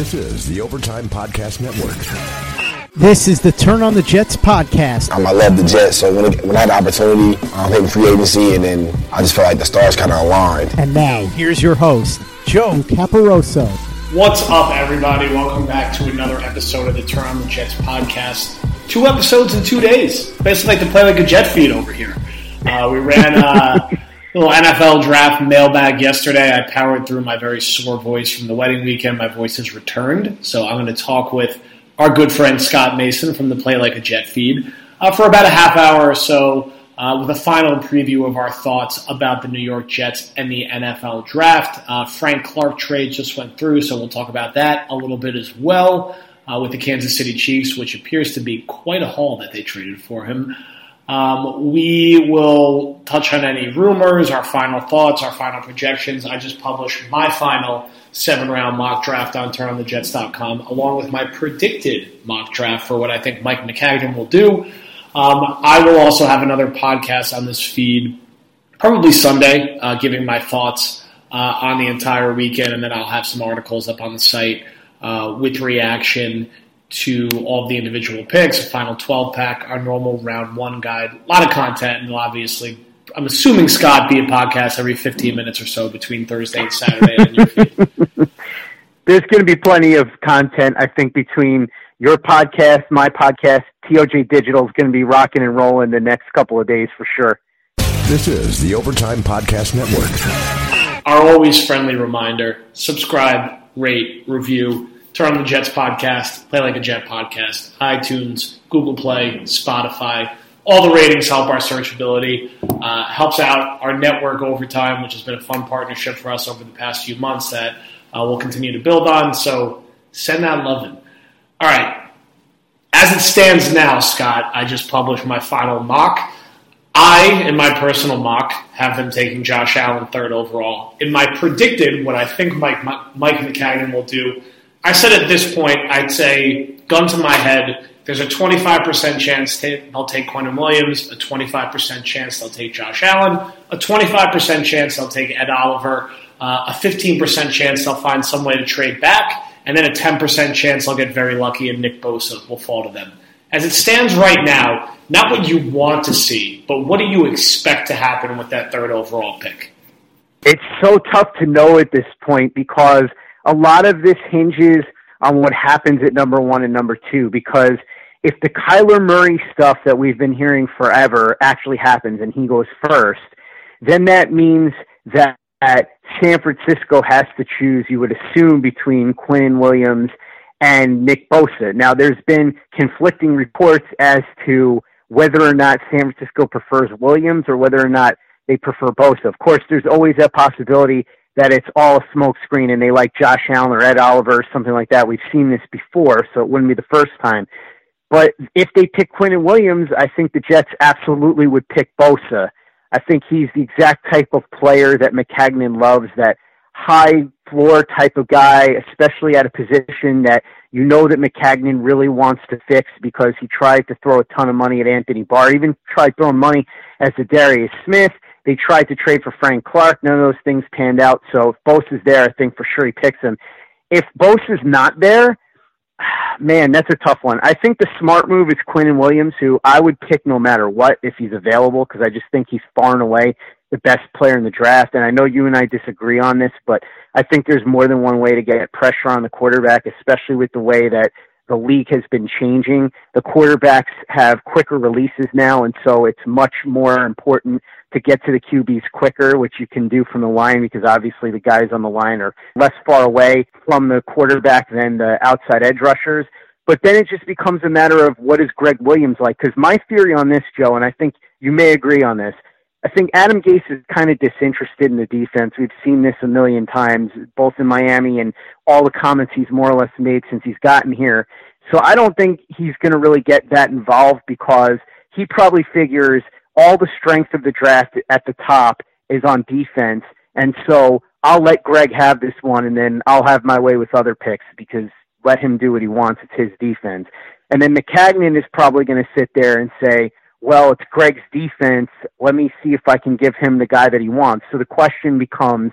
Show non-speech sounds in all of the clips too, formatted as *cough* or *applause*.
This is the Overtime Podcast Network. This is the Turn on the Jets podcast. Um, I love the Jets, so when, it, when I had the opportunity, I um, hitting free agency, and then I just felt like the stars kind of aligned. And now, here's your host, Joe Caparoso. What's up, everybody? Welcome back to another episode of the Turn on the Jets podcast. Two episodes in two days. Basically, like to play like a jet feed over here. Uh, we ran uh, a *laughs* little NFL draft mailbag yesterday. I powered through my very sore voice from the wedding weekend. My voice has returned, so I'm going to talk with our good friend Scott Mason from the Play Like a Jet feed uh, for about a half hour or so uh, with a final preview of our thoughts about the New York Jets and the NFL draft. Uh, Frank Clark trade just went through, so we'll talk about that a little bit as well uh, with the Kansas City Chiefs, which appears to be quite a haul that they traded for him. Um, we will touch on any rumors, our final thoughts, our final projections. I just published my final seven round mock draft on turnonthejets.com, along with my predicted mock draft for what I think Mike Maccagnan will do. Um, I will also have another podcast on this feed, probably Sunday, uh, giving my thoughts uh, on the entire weekend, and then I'll have some articles up on the site uh, with reaction to all of the individual picks, a final 12 pack, our normal round one guide, a lot of content, and obviously, I'm assuming Scott be a podcast every 15 minutes or so between Thursday and Saturday on your feed. *laughs* There's going to be plenty of content, I think, between your podcast, my podcast, TOJ Digital is going to be rocking and rolling the next couple of days for sure. This is the Overtime Podcast Network. Our always friendly reminder subscribe, rate, review, turn on the Jets podcast, Play Like a Jet podcast, iTunes, Google Play, Spotify. All the ratings help our searchability, uh, helps out our network over time, which has been a fun partnership for us over the past few months that uh, we'll continue to build on. So send that loving. All right. As it stands now, Scott, I just published my final mock. I, in my personal mock, have them taking Josh Allen third overall. In my predicted, what I think Mike Mike Maccagnan will do, I said at this point, I'd say, gun to my head, there's a 25% chance they'll take Quinnen Williams, a 25% chance they'll take Josh Allen, a 25% chance they'll take Ed Oliver, uh, a 15% chance they'll find some way to trade back, and then a 10% chance they'll get very lucky and Nick Bosa will fall to them. As it stands right now, not what you want to see, but what do you expect to happen with that third overall pick? It's so tough to know at this point because a lot of this hinges on what happens at number one and number two. Because if the Kyler Murray stuff that we've been hearing forever actually happens and he goes first, then that means that San Francisco has to choose, you would assume, between Quinn Williams and Nick Bosa. Now, there's been conflicting reports as to whether or not San Francisco prefers Williams or whether or not they prefer Bosa. Of course, there's always that possibility that it's all a smokescreen and they like Josh Allen or Ed Oliver or something like that. We've seen this before, so it wouldn't be the first time. But if they pick Quinnen Williams, I think the Jets absolutely would pick Bosa. I think he's the exact type of player that Maccagnan loves, that high floor type of guy, especially at a position that you know that Maccagnan really wants to fix because he tried to throw a ton of money at Anthony Barr, even tried throwing money as Za'Darius Smith. They tried to trade for Frank Clark. None of those things panned out. So if Bosa is there, I think for sure he picks him. If Bosa is not there, *sighs* man, that's a tough one. I think the smart move is Quinnen Williams, who I would pick no matter what if he's available, because I just think he's far and away the best player in the draft. And I know you and I disagree on this, but I think there's more than one way to get pressure on the quarterback, especially with the way that the league has been changing. The quarterbacks have quicker releases now, and so it's much more important to get to the QBs quicker, which you can do from the line because obviously the guys on the line are less far away from the quarterback than the outside edge rushers. But then it just becomes a matter of what is Gregg Williams like? Because my theory on this, Joe, and I think you may agree on this, I think Adam Gase is kind of disinterested in the defense. We've seen this a million times, both in Miami and all the comments he's more or less made since he's gotten here. So I don't think he's going to really get that involved because he probably figures all the strength of the draft at the top is on defense. And so I'll let Gregg have this one and then I'll have my way with other picks because let him do what he wants. It's his defense. And then Maccagnan is probably going to sit there and say, well, it's Gregg's defense. Let me see if I can give him the guy that he wants. So the question becomes,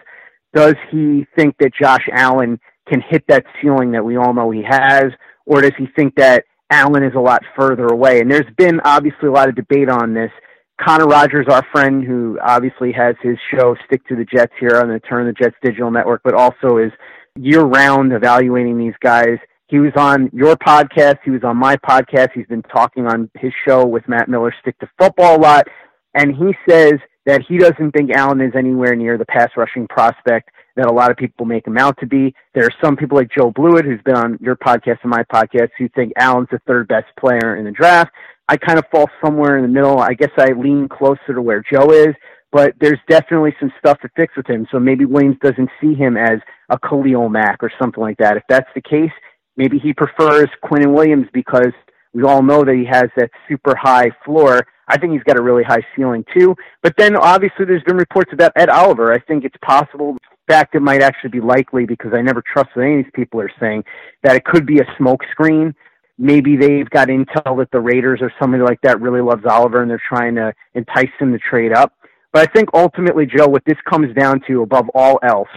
does he think that Josh Allen can hit that ceiling that we all know he has, or does he think that Allen is a lot further away? And there's been obviously a lot of debate on this. Connor Rogers, our friend, who obviously has his show Stick to the Jets here on the Turn on the Jets digital network, but also is year round evaluating these guys. He was on your podcast. He was on my podcast. He's been talking on his show with Matt Miller, Stick to Football a lot. And he says that he doesn't think Allen is anywhere near the pass rushing prospect that a lot of people make him out to be. There are some people like Joe Blewett, who's been on your podcast and my podcast, who think Allen's the third best player in the draft. I kind of fall somewhere in the middle. I guess I lean closer to where Joe is, but there's definitely some stuff to fix with him. So maybe Williams doesn't see him as a Khalil Mack or something like that. If that's the case, maybe he prefers Quinnen Williams because we all know that he has that super high floor. I think he's got a really high ceiling too. But then obviously there's been reports about Ed Oliver. I think it's possible In fact, it might actually be likely because I never trust what any of these people are saying that it could be a smokescreen. Maybe they've got intel that the Raiders or somebody like that really loves Oliver and they're trying to entice him to trade up. But I think ultimately, Joe, what this comes down to above all else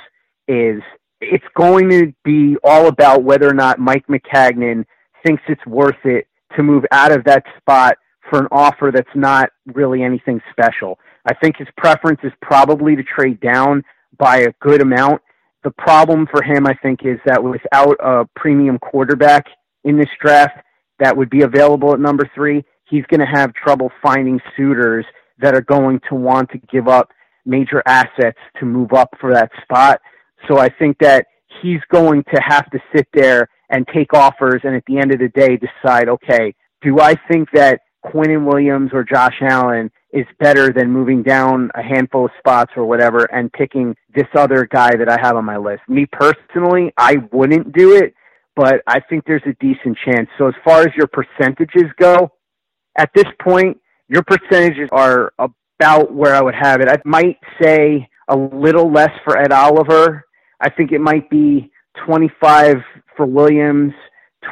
is it's going to be all about whether or not Mike Maccagnan thinks it's worth it to move out of that spot for an offer that's not really anything special. I think his preference is probably to trade down by a good amount. The problem for him, I think, is that without a premium quarterback in this draft that would be available at number three, he's going to have trouble finding suitors that are going to want to give up major assets to move up for that spot. So I think that he's going to have to sit there and take offers and at the end of the day decide, okay, do I think that Quinnen Williams or Josh Allen is better than moving down a handful of spots or whatever and picking this other guy that I have on my list. Me personally, I wouldn't do it, but I think there's a decent chance. So as far as your percentages go, at this point, your percentages are about where I would have it. I might say a little less for Ed Oliver. I think it might be 25 for Williams,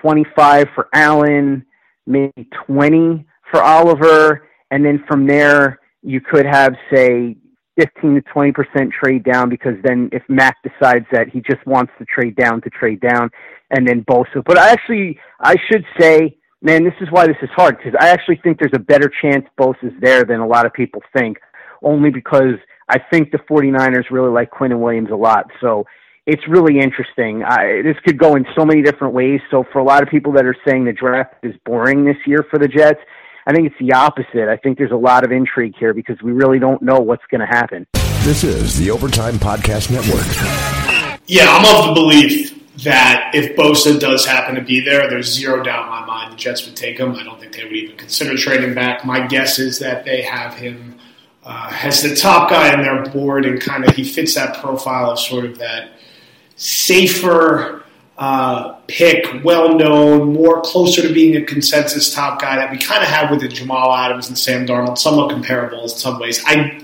25 for Allen, maybe 20 for Oliver, and then from there you could have say 15 to 20 percent trade down because then if Mac decides that he just wants to trade down to trade down, and then Bosa. But I actually I should say, man, this is why this is hard because I actually think there's a better chance Bosa's there than a lot of people think, only because I think the 49ers really like Quinnen Williams a lot. So it's really interesting. I, this could go in so many different ways. So for a lot of people that are saying the draft is boring this year for the Jets, I think it's the opposite. I think there's a lot of intrigue here because we really don't know what's going to happen. This is the Overtime Podcast Network. Yeah, I'm of the belief that if Bosa does happen to be there, there's zero doubt in my mind the Jets would take him. I don't think they would even consider trading back. My guess is that they have him uh, as the top guy on their board, and kind of he fits that profile of sort of that safer uh, pick, well known, more closer to being a consensus top guy that we kind of have with the Jamal Adams and Sam Darnold, somewhat comparable in some ways. I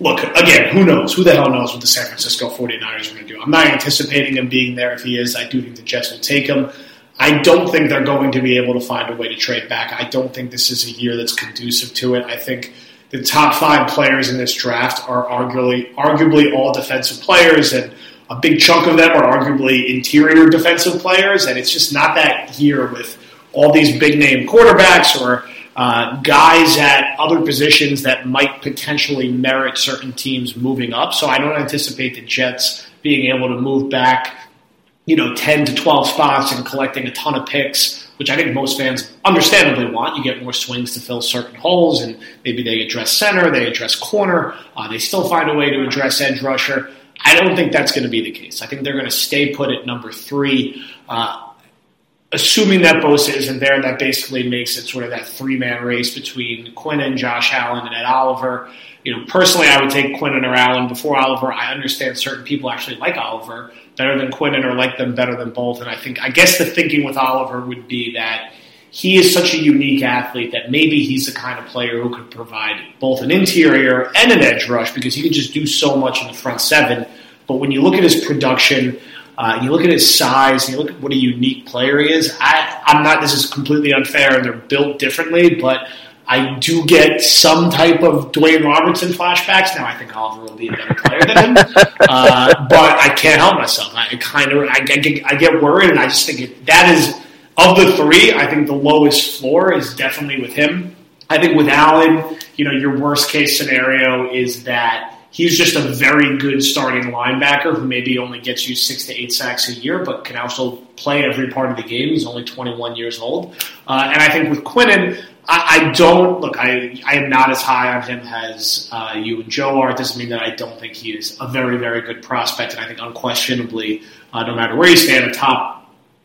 look again, who knows? Who the hell knows what the San Francisco 49ers are going to do? I'm not anticipating him being there. If he is, I do think the Jets will take him. I don't think they're going to be able to find a way to trade back. I don't think this is a year that's conducive to it. I think the top five players in this draft are arguably arguably all defensive players and a big chunk of them are arguably interior defensive players, and it's just not that year with all these big name quarterbacks or uh, guys at other positions that might potentially merit certain teams moving up. So I don't anticipate the Jets being able to move back, you know, 10 to 12 spots and collecting a ton of picks, which I think most fans understandably want. You get more swings to fill certain holes, and maybe they address center, they address corner, uh, they still find a way to address edge rusher. I don't think that's going to be the case. I think they're going to stay put at number three. Uh, assuming that Bosa isn't there, that basically makes it sort of that three man race between Quinn and Josh Allen and Ed Oliver. You know, personally, I would take Quinnen or Allen before Oliver. I understand certain people actually like Oliver better than Quinnen or like them better than both. And I think, I guess the thinking with Oliver would be that he is such a unique athlete that maybe he's the kind of player who could provide both an interior and an edge rush because he could just do so much in the front seven. But when you look at his production, uh, you look at his size, you look at what a unique player he is. I, I'm not. This is completely unfair, and they're built differently, but I do get some type of DeWayne Robertson flashbacks. Now I think Oliver will be a better player than him, uh, but I can't help myself. I kind of I, I, get, I get worried, and I just think it, that is of the three. I think the lowest floor is definitely with him. I think with Allen, you know, your worst case scenario is that he's just a very good starting linebacker who maybe only gets you six to eight sacks a year, but can also play every part of the game. He's only 21 years old. Uh, and I think with Quinnen, I, don't look. I I am not as high on him as uh, you and Joe are. It doesn't mean that I don't think he is a very very good prospect, and I think unquestionably, uh, no matter where you stand, a top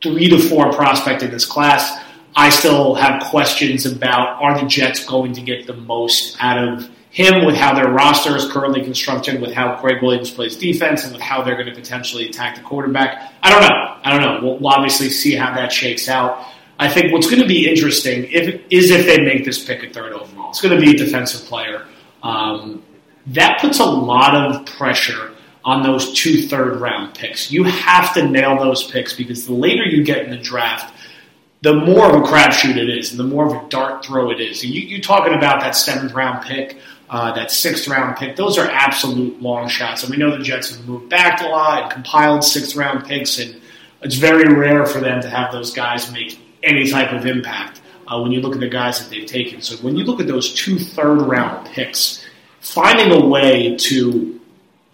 three to four prospect in this class. I still have questions about are the Jets going to get the most out of him with how their roster is currently constructed, with how Gregg Williams plays defense, and with how they're going to potentially attack the quarterback. I don't know. I don't know. We'll, obviously see how that shakes out. I think what's going to be interesting if, is if they make this pick a third overall. It's going to be a defensive player. Um, that puts a lot of pressure on those two third round picks. You have to nail those picks because the later you get in the draft, the more of a crapshoot it is, and the more of a dart throw it is. And you, you're talking about that seventh round pick, uh, that sixth round pick. Those are absolute long shots, and we know the Jets have moved back a lot and compiled sixth round picks, and it's very rare for them to have those guys make any type of impact uh, when you look at the guys that they've taken. So when you look at those two third round picks, finding a way to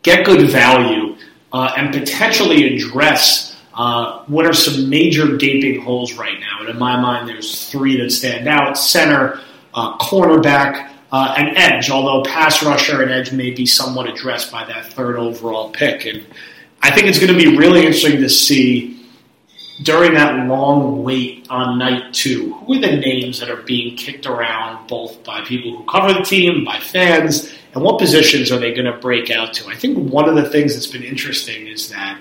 get good value uh, and potentially address uh, what are some major gaping holes right now. And in my mind, there's three that stand out: center, uh, cornerback, uh, and edge. Although pass rusher and edge may be somewhat addressed by that third overall pick, and I think it's going to be really interesting to see during that long wait on night two, who are the names that are being kicked around both by people who cover the team, by fans, and what positions are they going to break out to? I think one of the things that's been interesting is that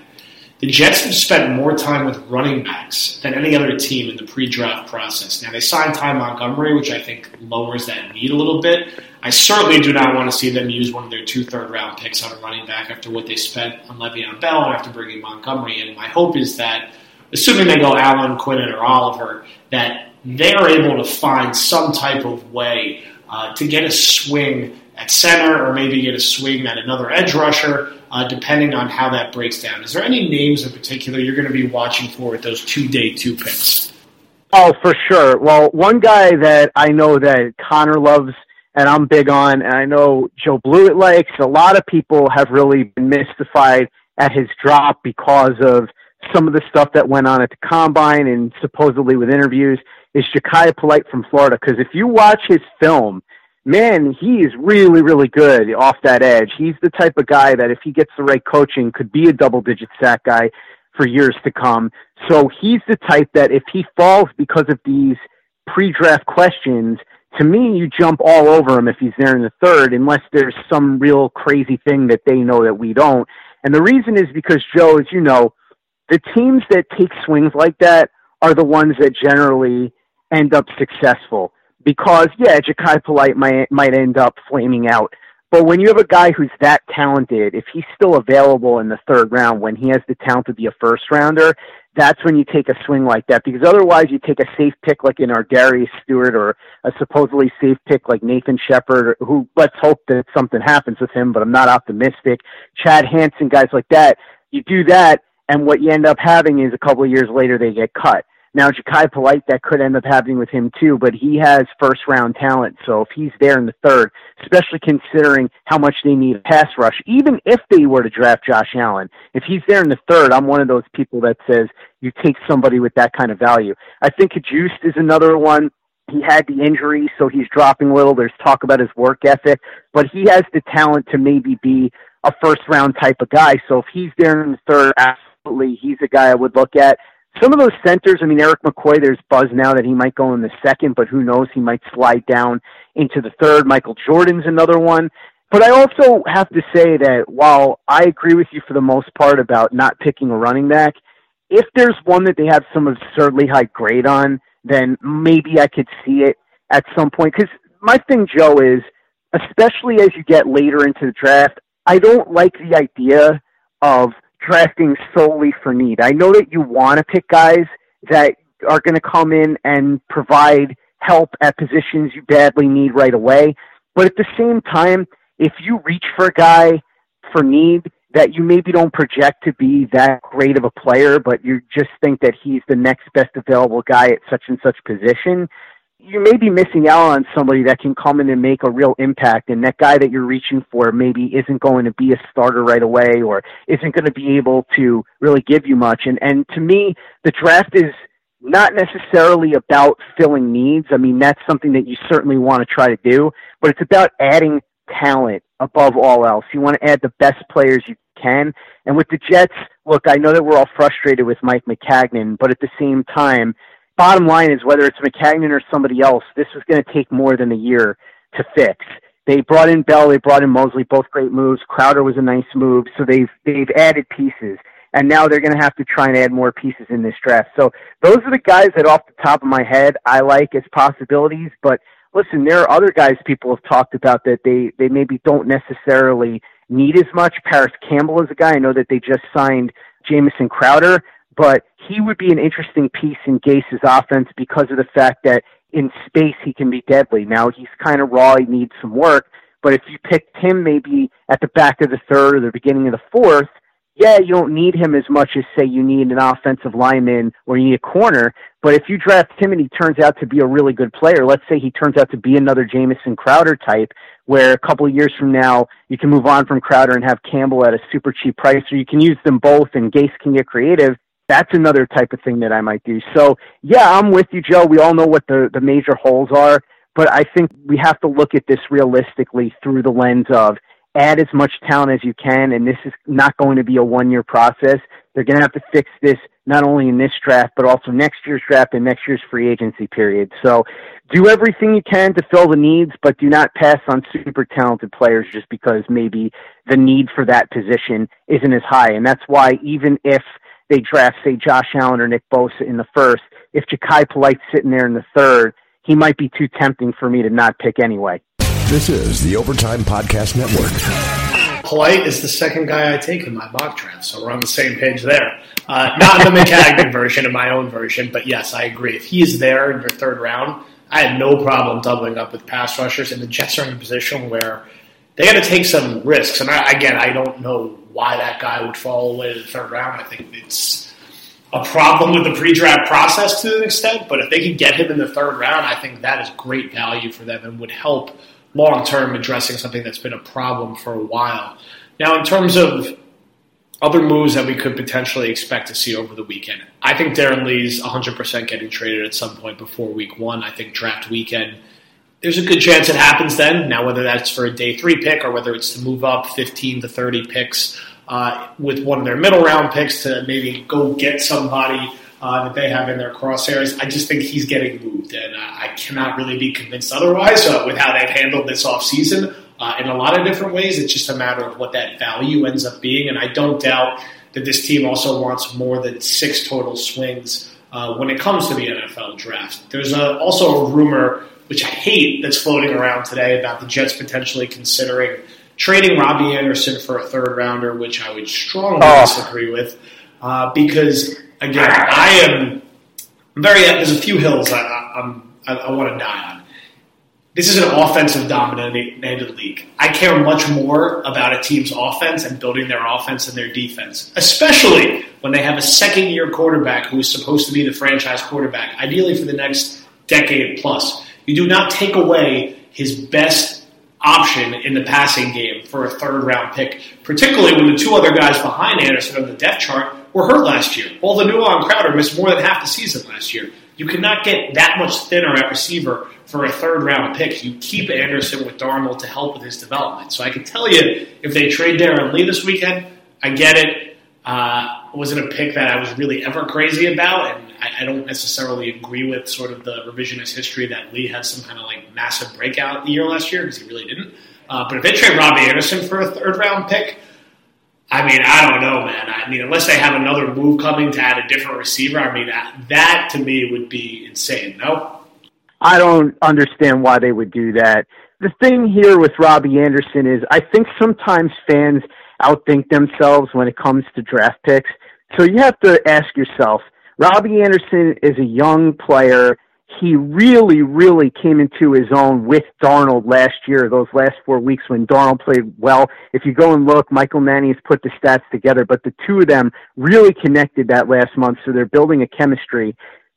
the Jets have spent more time with running backs than any other team in the pre-draft process. Now they signed Ty Montgomery, which I think lowers that need a little bit. I certainly do not want to see them use one of their two third round picks on a running back after what they spent on Le'Veon Bell and after bringing Montgomery in. My hope is that assuming they go Allen, Quinnen, or Oliver, that they are able to find some type of way uh, to get a swing at center or maybe get a swing at another edge rusher, uh, depending on how that breaks down. Is there any names in particular you're going to be watching for with those two day two picks? Oh, for sure. Well, one guy that I know that Connor loves and I'm big on, and I know Joe Blewett likes, a lot of people have really been mystified at his drop because of – some of the stuff that went on at the combine and supposedly with interviews is Jachai Polite from Florida. Because if you watch his film, man, he is really, really good off that edge. He's the type of guy that if he gets the right coaching, could be a double digit sack guy for years to come. So he's the type that if he falls because of these pre draft questions, to me, you jump all over him if he's there in the third, unless there's some real crazy thing that they know that we don't. And the reason is because Joe, as you know, the teams that take swings like that are the ones that generally end up successful. Because yeah, Jachai Polite might might end up flaming out. But when you have a guy who's that talented, if he's still available in the third round when he has the talent to be a first rounder, that's when you take a swing like that. Because otherwise you take a safe pick like in ArDarius Stewart or a supposedly safe pick like Nathan Shepherd, who let's hope that something happens with him, but I'm not optimistic. Chad Hansen, guys like that. You do that and what you end up having is a couple of years later they get cut. Now, Jachai Polite, that could end up happening with him too, but he has first round talent. So if he's there in the third, especially considering how much they need a pass rush, even if they were to draft Josh Allen, if he's there in the third, I'm one of those people that says you take somebody with that kind of value. I think Cajuste is another one. He had the injury, so he's dropping a little. There's talk about his work ethic, but he has the talent to maybe be a first round type of guy. So if he's there in the third, absolutely, he's a guy I would look at. Some of those centers, I mean, Erik McCoy, there's buzz now that he might go in the second, but who knows? He might slide down into the third. Michael Jordan's another one. But I also have to say that while I agree with you for the most part about not picking a running back, if there's one that they have some absurdly high grade on, then maybe I could see it at some point. Because my thing, Joe, is especially as you get later into the draft, I don't like the idea of drafting solely for need. I know that you want to pick guys that are going to come in and provide help at positions you badly need right away. But at the same time, if you reach for a guy for need that you maybe don't project to be that great of a player, but you just think that he's the next best available guy at such and such position, you may be missing out on somebody that can come in and make a real impact. And that guy that you're reaching for maybe isn't going to be a starter right away or isn't going to be able to really give you much. And, and to me, the draft is not necessarily about filling needs. I mean, that's something that you certainly want to try to do, but it's about adding talent above all else. You want to add the best players you can. And with the Jets, look, I know that we're all frustrated with Mike Maccagnan, but at the same time, bottom line is whether it's Maccagnan or somebody else, this was going to take more than a year to fix. They brought in Bell, they brought in Mosley, both great moves. Crowder was a nice move, so they've they've added pieces, and now they're going to have to try and add more pieces in this draft. So those are the guys that, off the top of my head, I like as possibilities. But listen, there are other guys people have talked about that they they maybe don't necessarily need as much. Parris Campbell is a guy I know that they just signed Jamison Crowder but he would be an interesting piece in Gase's offense because of the fact that in space he can be deadly. Now he's kind of raw, he needs some work, but if you picked him maybe at the back of the third or the beginning of the fourth, yeah, you don't need him as much as say you need an offensive lineman or you need a corner. But if you draft him and he turns out to be a really good player, let's say he turns out to be another Jamison Crowder type, where a couple of years from now you can move on from Crowder and have Campbell at a super cheap price, or you can use them both and Gase can get creative that's another type of thing that I might do. So yeah, I'm with you, Joe. We all know what the, the major holes are, but I think we have to look at this realistically through the lens of add as much talent as you can, and this is not going to be a one year process. They're going to have to fix this not only in this draft, but also next year's draft and next year's free agency period. So do everything you can to fill the needs, but do not pass on super talented players just because maybe the need for that position isn't as high. And that's why even if they draft, say, Josh Allen or Nick Bosa in the first, if Jachai Polite's sitting there in the third, he might be too tempting for me to not pick anyway. This is the Overtime Podcast Network. Polite is the second guy I take in my mock draft, so we're on the same page there. Uh, not in the Maccagnan *laughs* version, in my own version, but yes, I agree. If he is there in your third round, I had no problem doubling up with pass rushers, and the Jets are in a position where they got to take some risks. And I, again, I don't know why that guy would fall away to the third round. I think it's a problem with the pre-draft process to an extent, but if they can get him in the third round, I think that is great value for them and would help long term addressing something that's been a problem for a while. Now, in terms of other moves that we could potentially expect to see over the weekend, I think Darron Lee's 100% getting traded at some point before week one. I think draft weekend there's a good chance it happens then. Now, whether that's for a day three pick or whether it's to move up 15 to 30 picks uh, with one of their middle round picks to maybe go get somebody uh, that they have in their crosshairs, I just think he's getting moved. And uh, I cannot really be convinced otherwise uh, with how they've handled this offseason. Uh, in a lot of different ways, it's just a matter of what that value ends up being. And I don't doubt that this team also wants more than six total swings uh, when it comes to the NFL draft. There's a, also a rumor which I hate, that's floating around today about the Jets potentially considering trading Robbie Anderson for a third rounder, which I would strongly oh. disagree with. Uh, because again, I am very. There's a few hills I, I, I want to die on. This is an offensive dominated league. I care much more about a team's offense and building their offense and their defense, especially when they have a second year quarterback who is supposed to be the franchise quarterback, ideally for the next decade plus. You do not take away his best option in the passing game for a third round pick, particularly when the two other guys behind Anderson on the depth chart were hurt last year. Enunwa and Crowder missed more than half the season last year. You cannot get that much thinner at receiver for a third round pick. You keep Anderson with Darnold to help with his development. So I can tell you, if they trade Darron Lee this weekend, I get it. Uh, wasn't a pick that I was really ever crazy about, and I, I, don't necessarily agree with sort of the revisionist history that Lee had some kind of like massive breakout year last year because he really didn't. Uh, but if they trade Robbie Anderson for a third round pick, I mean, I don't know, man. I mean, unless they have another move coming to add a different receiver, I mean, that, that to me would be insane. No, I don't understand why they would do that. The thing here with Robbie Anderson is, I think sometimes fans outthink themselves when it comes to draft picks. So you have to ask yourself, Robbie Anderson is a young player. he really, really came into his own with Darnold last year, those last four weeks when Darnold played well. If you go and look, Michael Manning has put the stats together, but the two of them really connected that last month, so they're building a chemistry.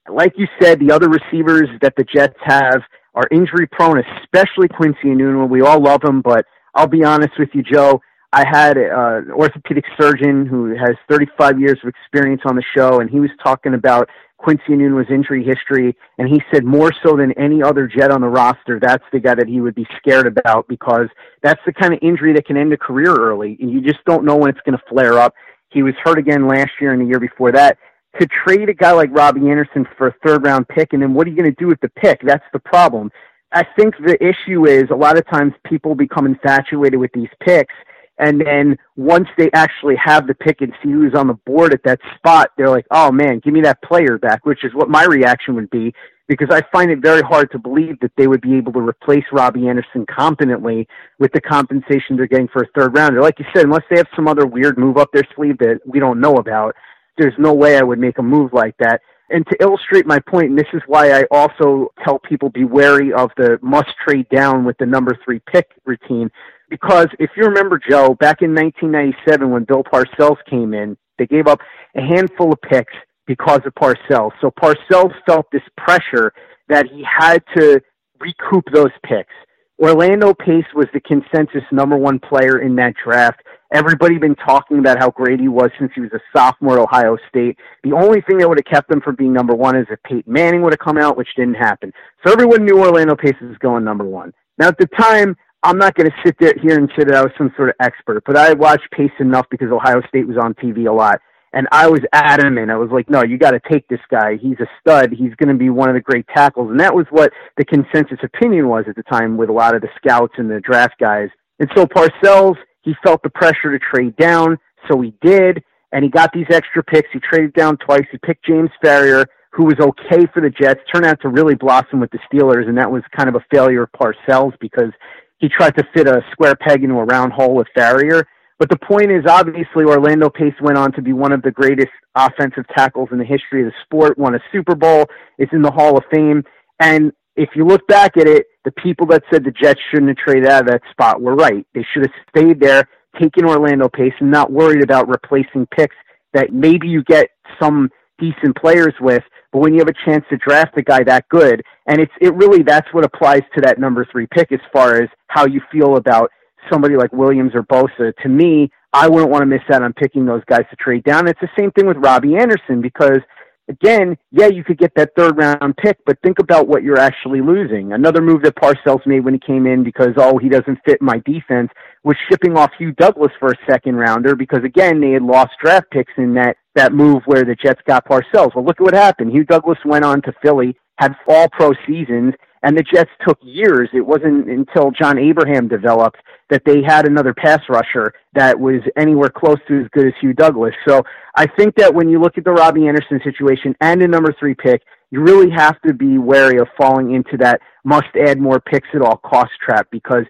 Like you said, the other receivers that the Jets have are injury prone, especially Quincy Enunwa. We all love him, but I'll be honest with you, Joe. I had an uh, orthopedic surgeon who has 35 years of experience on the show, and he was talking about Quincy Enunwa's injury history, and he said more so than any other Jet on the roster, that's the guy that he would be scared about because that's the kind of injury that can end a career early, and you just don't know when it's going to flare up. He was hurt again last year and the year before that. To trade a guy like Robbie Anderson for a third round pick, and then what are you going to do with the pick? That's the problem. I think the issue is a lot of times people become infatuated with these picks and then once they actually have the pick and see who's on the board at that spot, they're like, oh man, give me that player back, which is what my reaction would be because I find it very hard to believe that they would be able to replace Robbie Anderson competently with the compensation they're getting for a third rounder. Like you said, unless they have some other weird move up their sleeve that we don't know about, there's no way I would make a move like that. And to illustrate my point, and this is why I also tell people be wary of the must trade down with the number three pick routine. Because if you remember, Joe, back in 1997 when Bill Parcells came in, they gave up a handful of picks because of Parcells. So Parcells felt this pressure that he had to recoup those picks. Orlando Pace was the consensus number one player in that draft. Everybody been talking about how great he was since he was a sophomore at Ohio State. The only thing that would have kept him from being number one is if Peyton Manning would have come out, which didn't happen. So everyone knew Orlando Pace was going number one. Now at the time, I'm not going to sit there here and say that I was some sort of expert, but I watched Pace enough because Ohio State was on TV a lot. And I was adamant. I was like, no, you got to take this guy. He's a stud. He's going to be one of the great tackles. And that was what the consensus opinion was at the time with a lot of the scouts and the draft guys. And so Parcells, he felt the pressure to trade down, so he did, and he got these extra picks. He traded down twice. He picked James Farrior, who was okay for the Jets, turned out to really blossom with the Steelers, and that was kind of a failure of Parcells because he tried to fit a square peg into a round hole with Farrior. But the point is, obviously, Orlando Pace went on to be one of the greatest offensive tackles in the history of the sport, won a Super Bowl, is in the Hall of Fame. And if you look back at it, the people that said the Jets shouldn't have traded out of that spot were right. They should have stayed there, taken Orlando Pace, and not worried about replacing picks that maybe you get some decent players with. But when you have a chance to draft a guy that good, and it's it really that's what applies to that number three pick as far as how you feel about somebody like Williams or Bosa. To me, I wouldn't want to miss out on picking those guys to trade down. It's the same thing with Robbie Anderson because again, yeah, you could get that third round pick, but think about what you're actually losing. Another move that Parcells made when he came in because, oh, he doesn't fit my defense was shipping off Hugh Douglas for a second rounder because, again, they had lost draft picks in that, that move where the Jets got Parcells. Well, look at what happened. Hugh Douglas went on to Philly, had all pro seasons, and the Jets took years. It wasn't until John Abraham developed that they had another pass rusher that was anywhere close to as good as Hugh Douglas. So I think that when you look at the Robbie Anderson situation and a number three pick, you really have to be wary of falling into that must add more picks at all cost trap because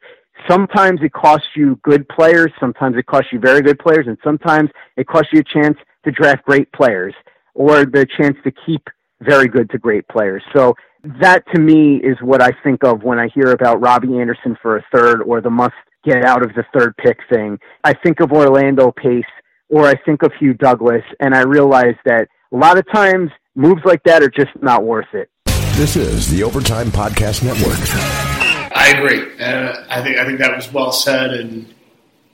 sometimes it costs you good players, sometimes it costs you very good players, and sometimes it costs you a chance to draft great players or the chance to keep very good to great players. So that to me is what I think of when I hear about Robbie Anderson for a third or the must get out of the third pick thing. I think of Orlando Pace or I think of Hugh Douglas and I realize that a lot of times moves like that are just not worth it. This is the Overtime Podcast Network. I agree. Uh, I think I think that was well said and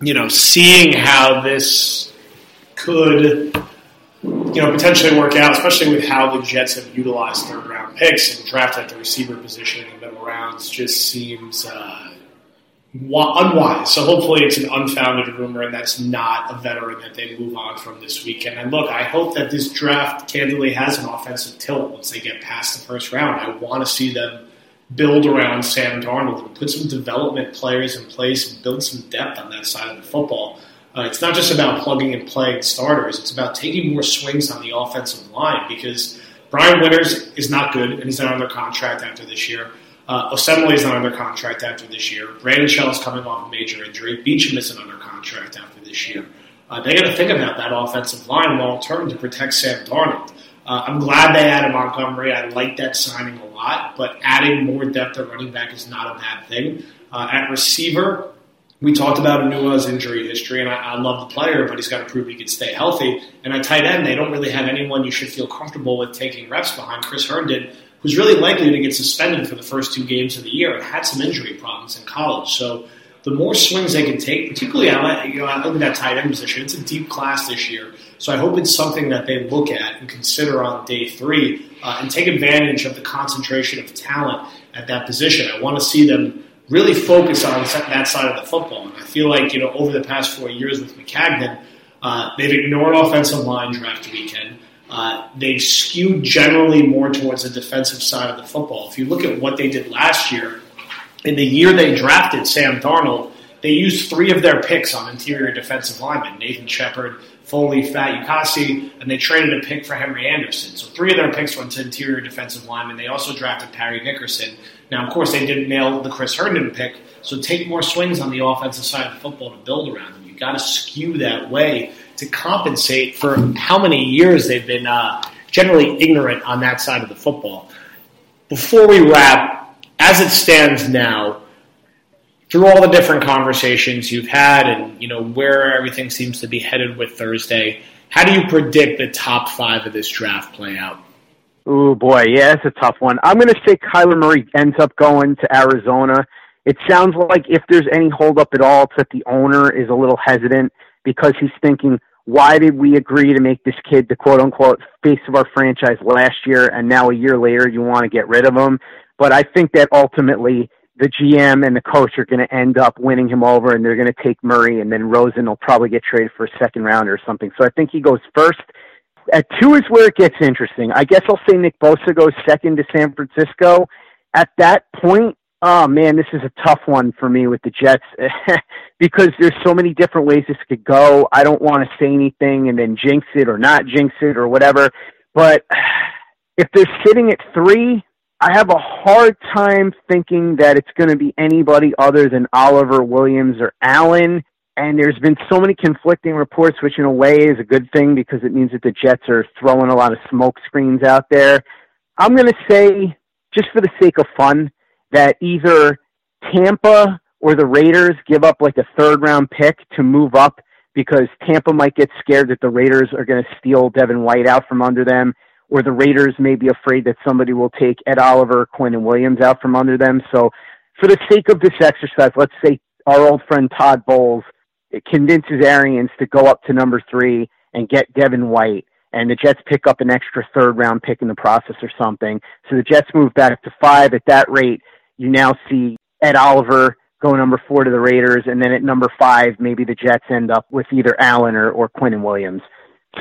you know, seeing how this could you know, potentially work out, especially with how the Jets have utilized third round picks and drafted at the receiver position in the middle rounds, just seems uh, unwise. So hopefully it's an unfounded rumor and that's not a veteran that they move on from this weekend. And look, I hope that this draft candidly has an offensive tilt once they get past the first round. I want to see them build around Sam Darnold and put some development players in place and build some depth on that side of the football. Uh, it's not just about plugging and playing starters. It's about taking more swings on the offensive line because Brian Winters is not good and he's not under contract after this year. Uh, Osemele is not under contract after this year. Brandon Shell is coming off a major injury. Beachum isn't under contract after this year. Uh, they got to think about that offensive line long term to protect Sam Darnold. Uh, I'm glad they added Montgomery. I like that signing a lot, but adding more depth at running back is not a bad thing. Uh, at receiver, we talked about Enunwa's injury history, and I, I, love the player, but he's got to prove he can stay healthy. And at tight end, they don't really have anyone you should feel comfortable with taking reps behind. Chris Herndon, who's really likely to get suspended for the first two games of the year and had some injury problems in college. So the more swings they can take, particularly I, you know, I look at that tight end position. It's a deep class this year, so I hope it's something that they look at and consider on day three uh, and take advantage of the concentration of talent at that position. I want to see them really focus on that side of the football. And I feel like you know over the past four years with Maccagnan, uh, they've ignored offensive line draft weekend. Uh, they've skewed generally more towards the defensive side of the football. If you look at what they did last year, in the year they drafted Sam Darnold, they used three of their picks on interior defensive linemen Nathan Shepherd, Foley, Fat Fatukasi, and they traded a pick for Henry Anderson. So three of their picks went to interior defensive linemen. They also drafted Parry Nickerson. Now, of course, they didn't nail the Chris Herndon pick, so take more swings on the offensive side of football to build around them. You've got to skew that way to compensate for how many years they've been uh, generally ignorant on that side of the football. Before we wrap, as it stands now, through all the different conversations you've had and you know where everything seems to be headed with Thursday, how do you predict the top five of this draft play out? Oh boy, yeah, it's a tough one. I'm going to say Kyler Murray ends up going to Arizona. It sounds like if there's any holdup at all, it's that the owner is a little hesitant because he's thinking, why did we agree to make this kid the quote unquote face of our franchise last year and now a year later you want to get rid of him? But I think that ultimately the GM and the coach are going to end up winning him over, and they're going to take Murray, and then Rosen will probably get traded for a second round or something. So I think he goes first. At two is where it gets interesting. I guess I'll say Nick Bosa goes second to San Francisco. At that point, oh man, this is a tough one for me with the Jets *laughs* because there's so many different ways this could go. I don't want to say anything and then jinx it or not jinx it or whatever. But *sighs* if they're sitting at three, I have a hard time thinking that it's going to be anybody other than Oliver Williams or Allen. And there's been so many conflicting reports, which in a way is a good thing because it means that the Jets are throwing a lot of smoke screens out there. I'm going to say, just for the sake of fun, that either Tampa or the Raiders give up like a third round pick to move up because Tampa might get scared that the Raiders are going to steal Devin White out from under them or the Raiders may be afraid that somebody will take Ed Oliver, Quinnen Williams out from under them. So, for the sake of this exercise, let's say our old friend Todd Bowles convinces Arians to go up to number three and get Devin White, and the Jets pick up an extra third round pick in the process or something. So the Jets move back to five. At that rate, you now see Ed Oliver go number four to the Raiders, and then at number five, maybe the Jets end up with either Allen or, or Quinnen Williams.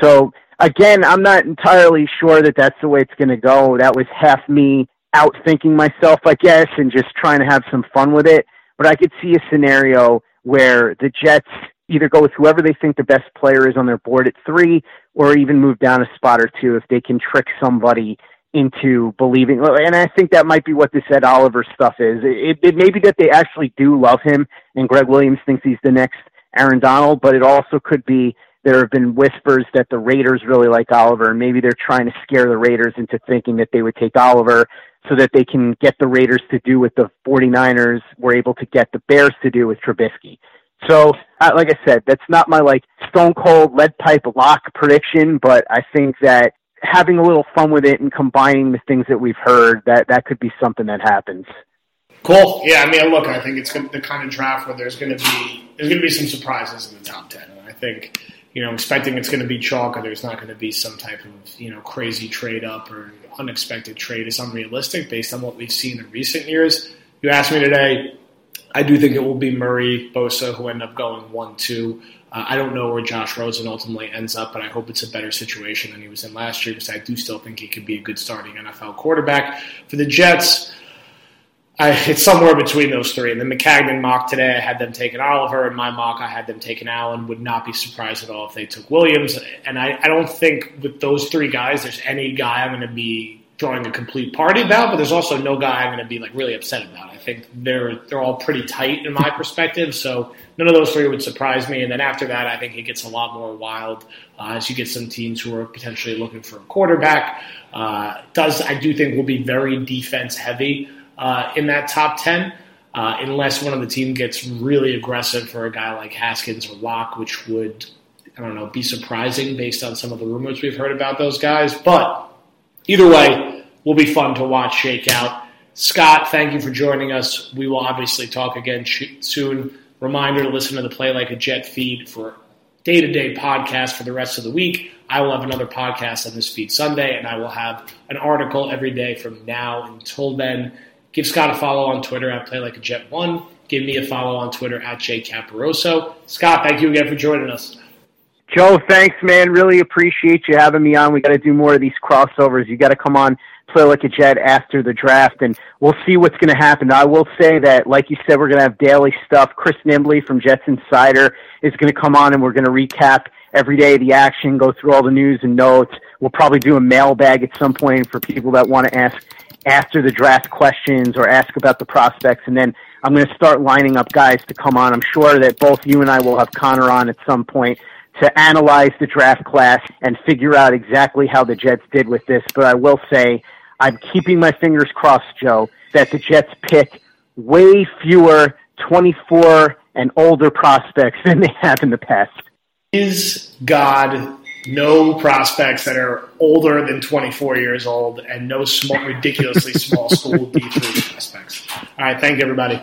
So again, I'm not entirely sure that that's the way it's going to go. That was half me outthinking myself, I guess, and just trying to have some fun with it. But I could see a scenario where the Jets either go with whoever they think the best player is on their board at three, or even move down a spot or two if they can trick somebody into believing. And I think that might be what this Ed Oliver stuff is. It, it may be that they actually do love him, and Gregg Williams thinks he's the next Aaron Donald, but it also could be there have been whispers that the Raiders really like Oliver, and maybe they're trying to scare the Raiders into thinking that they would take Oliver so that they can get the Raiders to do what the 49ers were able to get the Bears to do with Trubisky. So, like I said, that's not my like stone cold lead pipe lock prediction, but I think that having a little fun with it and combining the things that we've heard, that that could be something that happens. Cool. Yeah, I mean, look, I think it's the kind of draft where there's going to be there's going to be some surprises in the top ten. And I think you know, expecting it's going to be chalk or there's not going to be some type of, you know, crazy trade up or unexpected trade is unrealistic based on what we've seen in recent years. You asked me today, I do think it will be Murray, Bosa, who end up going 1 2. Uh, I don't know where Josh Rosen ultimately ends up, but I hope it's a better situation than he was in last year because I do still think he could be a good starting NFL quarterback. For the Jets, I, it's somewhere between those three. And the Maccagnan mock today, I had them taking Oliver, and my mock, I had them taking Allen. Would not be surprised at all if they took Williams. And I, I don't think with those three guys, there's any guy I'm going to be throwing a complete party about, but there's also no guy I'm going to be like really upset about. I think they're they're all pretty tight in my perspective, so none of those three would surprise me. And then after that, I think it gets a lot more wild uh, as you get some teams who are potentially looking for a quarterback. Uh, does I do think will be very defense heavy uh, in that top ten. Uh, unless one of the team gets really aggressive for a guy like Haskins or Lock, which would, I don't know, be surprising based on some of the rumors we've heard about those guys. But either way, will be fun to watch shake out. Scott, thank you for joining us. We will obviously talk again soon. Reminder to listen to the Play Like a Jet feed for day to day podcast for the rest of the week. I will have another podcast on this feed Sunday, and I will have an article every day from now until then. Give Scott a follow on Twitter at Play Like a Jet One. Give me a follow on Twitter at Jay Caporoso. Scott, thank you again for joining us. Joe, thanks, man. Really appreciate you having me on. We got to do more of these crossovers. You got to come on, play like a jet after the draft, and we'll see what's going to happen. I will say that, like you said, we're going to have daily stuff. Chris Nimbley from Jets Insider is going to come on, and we're going to recap every day the action, go through all the news and notes. We'll probably do a mailbag at some point for people that want to ask after the draft questions or ask about the prospects, and then I'm going to start lining up guys to come on. I'm sure that both you and I will have Connor on at some point to analyze the draft class and figure out exactly how the Jets did with this. But I will say, I'm keeping my fingers crossed, Joe, that the Jets pick way fewer 24 and older prospects than they have in the past. Is God no prospects that are older than 24 years old and no small, ridiculously small school *laughs* D3 prospects? All right, thank you, everybody.